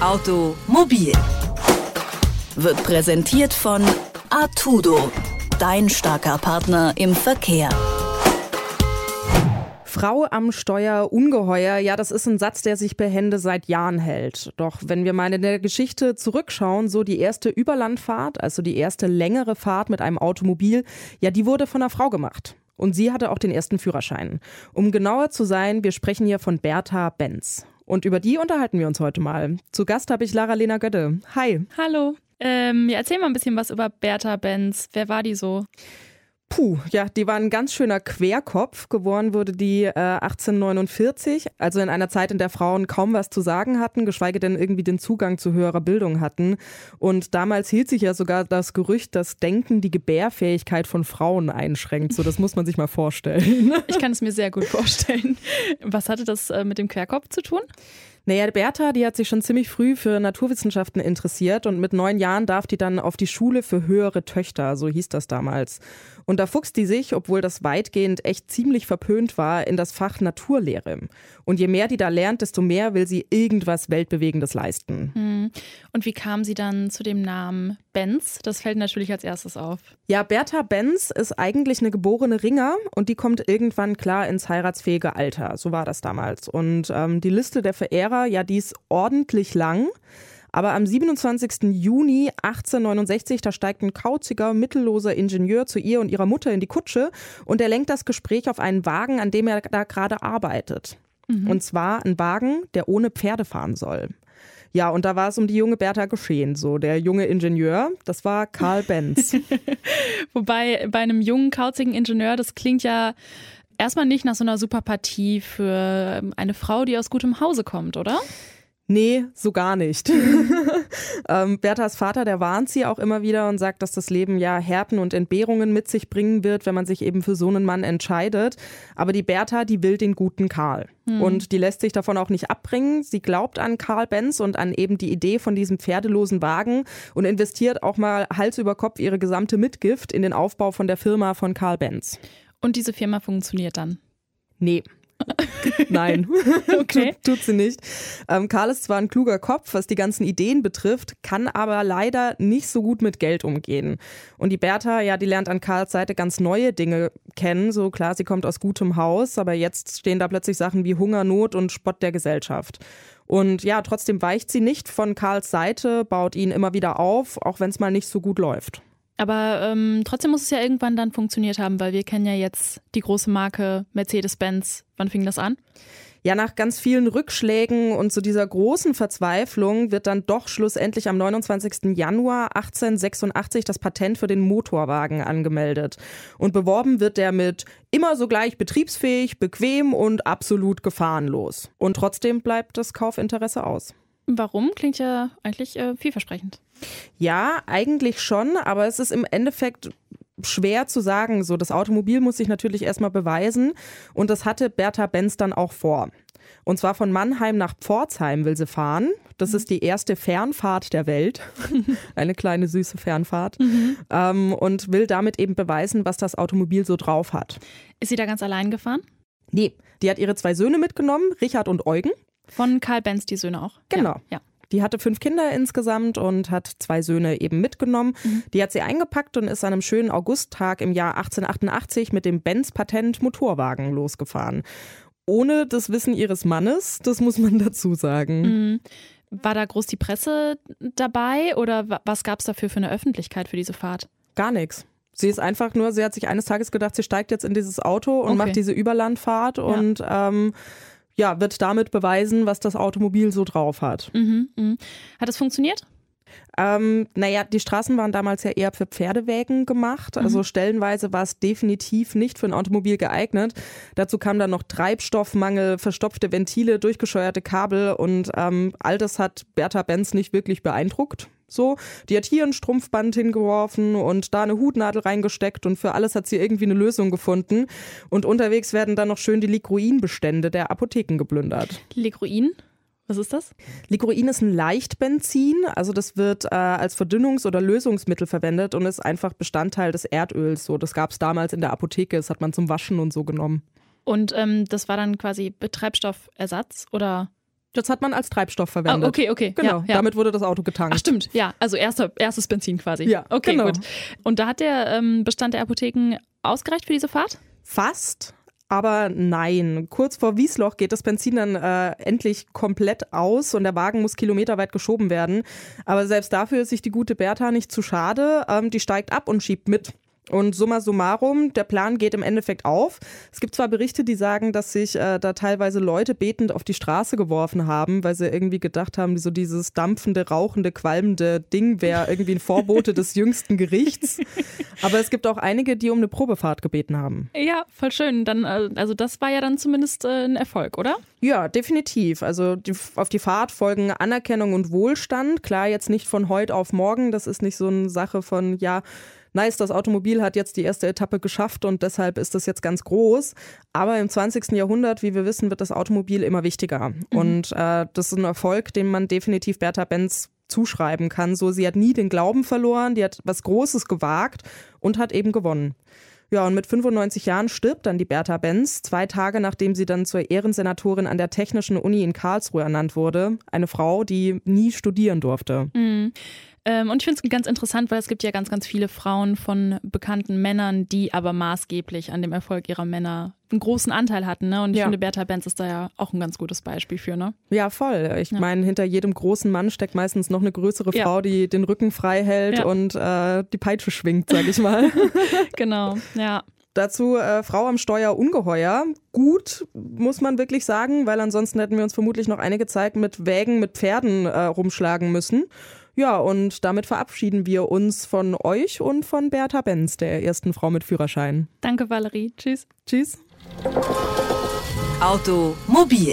Automobil wird präsentiert von Artudo, dein starker Partner im Verkehr. Frau am Steuer, ungeheuer, ja, das ist ein Satz, der sich behende seit Jahren hält. Doch wenn wir mal in der Geschichte zurückschauen, so die erste Überlandfahrt, also die erste längere Fahrt mit einem Automobil, ja, die wurde von einer Frau gemacht. Und sie hatte auch den ersten Führerschein. Um genauer zu sein, wir sprechen hier von Bertha Benz. Und über die unterhalten wir uns heute mal. Zu Gast habe ich Lara Lena Götte. Hi. Hallo. Ähm, ja, erzähl mal ein bisschen was über Bertha Benz. Wer war die so? Puh, ja, die war ein ganz schöner Querkopf. Geboren wurde die äh, 1849, also in einer Zeit, in der Frauen kaum was zu sagen hatten, geschweige denn irgendwie den Zugang zu höherer Bildung hatten. Und damals hielt sich ja sogar das Gerücht, dass Denken die Gebärfähigkeit von Frauen einschränkt. So, das muss man sich mal vorstellen. Ich kann es mir sehr gut vorstellen. Was hatte das äh, mit dem Querkopf zu tun? Naja, Bertha, die hat sich schon ziemlich früh für Naturwissenschaften interessiert und mit neun Jahren darf die dann auf die Schule für höhere Töchter, so hieß das damals. Und da fuchst die sich, obwohl das weitgehend echt ziemlich verpönt war, in das Fach Naturlehre. Und je mehr die da lernt, desto mehr will sie irgendwas Weltbewegendes leisten. Hm. Und wie kam sie dann zu dem Namen Benz? Das fällt natürlich als erstes auf. Ja, Bertha Benz ist eigentlich eine geborene Ringer und die kommt irgendwann klar ins heiratsfähige Alter. So war das damals. Und ähm, die Liste der Verehrer, ja, die ist ordentlich lang. Aber am 27. Juni 1869, da steigt ein kauziger, mittelloser Ingenieur zu ihr und ihrer Mutter in die Kutsche und er lenkt das Gespräch auf einen Wagen, an dem er da gerade arbeitet. Mhm. Und zwar ein Wagen, der ohne Pferde fahren soll. Ja, und da war es um die junge Bertha geschehen. So, der junge Ingenieur, das war Karl Benz. Wobei bei einem jungen, kauzigen Ingenieur, das klingt ja erstmal nicht nach so einer super Partie für eine Frau, die aus gutem Hause kommt, oder? Nee, so gar nicht. ähm, Berthas Vater, der warnt sie auch immer wieder und sagt, dass das Leben ja Härten und Entbehrungen mit sich bringen wird, wenn man sich eben für so einen Mann entscheidet. Aber die Bertha, die will den guten Karl. Mhm. Und die lässt sich davon auch nicht abbringen. Sie glaubt an Karl Benz und an eben die Idee von diesem pferdelosen Wagen und investiert auch mal Hals über Kopf ihre gesamte Mitgift in den Aufbau von der Firma von Karl Benz. Und diese Firma funktioniert dann? Nee. Nein, okay. tut, tut, sie nicht. Ähm, Karl ist zwar ein kluger Kopf, was die ganzen Ideen betrifft, kann aber leider nicht so gut mit Geld umgehen. Und die Bertha, ja, die lernt an Karls Seite ganz neue Dinge kennen. So klar, sie kommt aus gutem Haus, aber jetzt stehen da plötzlich Sachen wie Hunger, Not und Spott der Gesellschaft. Und ja, trotzdem weicht sie nicht von Karls Seite, baut ihn immer wieder auf, auch wenn es mal nicht so gut läuft. Aber ähm, trotzdem muss es ja irgendwann dann funktioniert haben, weil wir kennen ja jetzt die große Marke Mercedes-Benz. Wann fing das an? Ja, nach ganz vielen Rückschlägen und zu dieser großen Verzweiflung wird dann doch schlussendlich am 29. Januar 1886 das Patent für den Motorwagen angemeldet. Und beworben wird der mit immer so gleich betriebsfähig, bequem und absolut gefahrenlos. Und trotzdem bleibt das Kaufinteresse aus. Warum? Klingt ja eigentlich äh, vielversprechend. Ja, eigentlich schon, aber es ist im Endeffekt schwer zu sagen. So, das Automobil muss sich natürlich erstmal beweisen und das hatte Bertha Benz dann auch vor. Und zwar von Mannheim nach Pforzheim will sie fahren. Das ist die erste Fernfahrt der Welt. Eine kleine süße Fernfahrt. Mhm. Ähm, und will damit eben beweisen, was das Automobil so drauf hat. Ist sie da ganz allein gefahren? Nee, die hat ihre zwei Söhne mitgenommen, Richard und Eugen. Von Karl Benz, die Söhne auch. Genau. Ja. ja. Die hatte fünf Kinder insgesamt und hat zwei Söhne eben mitgenommen. Mhm. Die hat sie eingepackt und ist an einem schönen Augusttag im Jahr 1888 mit dem Benz-Patent Motorwagen losgefahren. Ohne das Wissen ihres Mannes, das muss man dazu sagen. Mhm. War da groß die Presse dabei oder was gab es dafür für eine Öffentlichkeit für diese Fahrt? Gar nichts. Sie ist einfach nur, sie hat sich eines Tages gedacht, sie steigt jetzt in dieses Auto und okay. macht diese Überlandfahrt ja. und ähm, ja, wird damit beweisen, was das Automobil so drauf hat. Mhm, mh. Hat es funktioniert? Ähm, naja, die Straßen waren damals ja eher für Pferdewägen gemacht. Also mhm. stellenweise war es definitiv nicht für ein Automobil geeignet. Dazu kam dann noch Treibstoffmangel, verstopfte Ventile, durchgescheuerte Kabel und ähm, all das hat Bertha Benz nicht wirklich beeindruckt. So, die hat hier ein Strumpfband hingeworfen und da eine Hutnadel reingesteckt und für alles hat sie irgendwie eine Lösung gefunden. Und unterwegs werden dann noch schön die Ligroin-Bestände der Apotheken geplündert. Ligroin? Was ist das? Ligroin ist ein Leichtbenzin, also das wird äh, als Verdünnungs- oder Lösungsmittel verwendet und ist einfach Bestandteil des Erdöls. So, das gab es damals in der Apotheke, das hat man zum Waschen und so genommen. Und ähm, das war dann quasi Treibstoffersatz oder? Das hat man als Treibstoff verwendet. Ah, okay, okay. Genau, ja, ja. damit wurde das Auto getankt. Ach stimmt, ja. Also erster, erstes Benzin quasi. Ja, okay, genau. gut. Und da hat der ähm, Bestand der Apotheken ausgereicht für diese Fahrt? Fast. Aber nein, kurz vor Wiesloch geht das Benzin dann äh, endlich komplett aus und der Wagen muss kilometerweit geschoben werden. Aber selbst dafür ist sich die gute Bertha nicht zu schade. Ähm, die steigt ab und schiebt mit. Und summa summarum, der Plan geht im Endeffekt auf. Es gibt zwar Berichte, die sagen, dass sich äh, da teilweise Leute betend auf die Straße geworfen haben, weil sie irgendwie gedacht haben, so dieses dampfende, rauchende, qualmende Ding wäre irgendwie ein Vorbote des jüngsten Gerichts. Aber es gibt auch einige, die um eine Probefahrt gebeten haben. Ja, voll schön. Dann, äh, also das war ja dann zumindest äh, ein Erfolg, oder? Ja, definitiv. Also die, auf die Fahrt folgen Anerkennung und Wohlstand. Klar, jetzt nicht von heute auf morgen. Das ist nicht so eine Sache von, ja, nice, das Automobil hat jetzt die erste Etappe geschafft und deshalb ist das jetzt ganz groß. Aber im 20. Jahrhundert, wie wir wissen, wird das Automobil immer wichtiger. Mhm. Und äh, das ist ein Erfolg, den man definitiv Bertha Benz zuschreiben kann. So, sie hat nie den Glauben verloren, die hat was Großes gewagt und hat eben gewonnen. Ja, und mit 95 Jahren stirbt dann die Bertha Benz, zwei Tage nachdem sie dann zur Ehrensenatorin an der Technischen Uni in Karlsruhe ernannt wurde. Eine Frau, die nie studieren durfte. Mhm. Ähm, und ich finde es ganz interessant, weil es gibt ja ganz, ganz viele Frauen von bekannten Männern, die aber maßgeblich an dem Erfolg ihrer Männer einen großen Anteil hatten. Ne? Und ich Ja. finde, Bertha Benz ist da ja auch ein ganz gutes Beispiel für. Ne? Ja, voll. Ich Ja. meine, hinter jedem großen Mann steckt meistens noch eine größere Ja. Frau, die den Rücken frei hält und äh, die Peitsche schwingt, sag ich mal. genau, ja. Dazu äh, Frau am Steuer ungeheuer. Gut, muss man wirklich sagen, weil ansonsten hätten wir uns vermutlich noch einige Zeit mit Wägen mit Pferden äh, rumschlagen müssen. Ja, und damit verabschieden wir uns von euch und von Bertha Benz, der ersten Frau mit Führerschein. Danke, Valerie. Tschüss. Tschüss. Automobil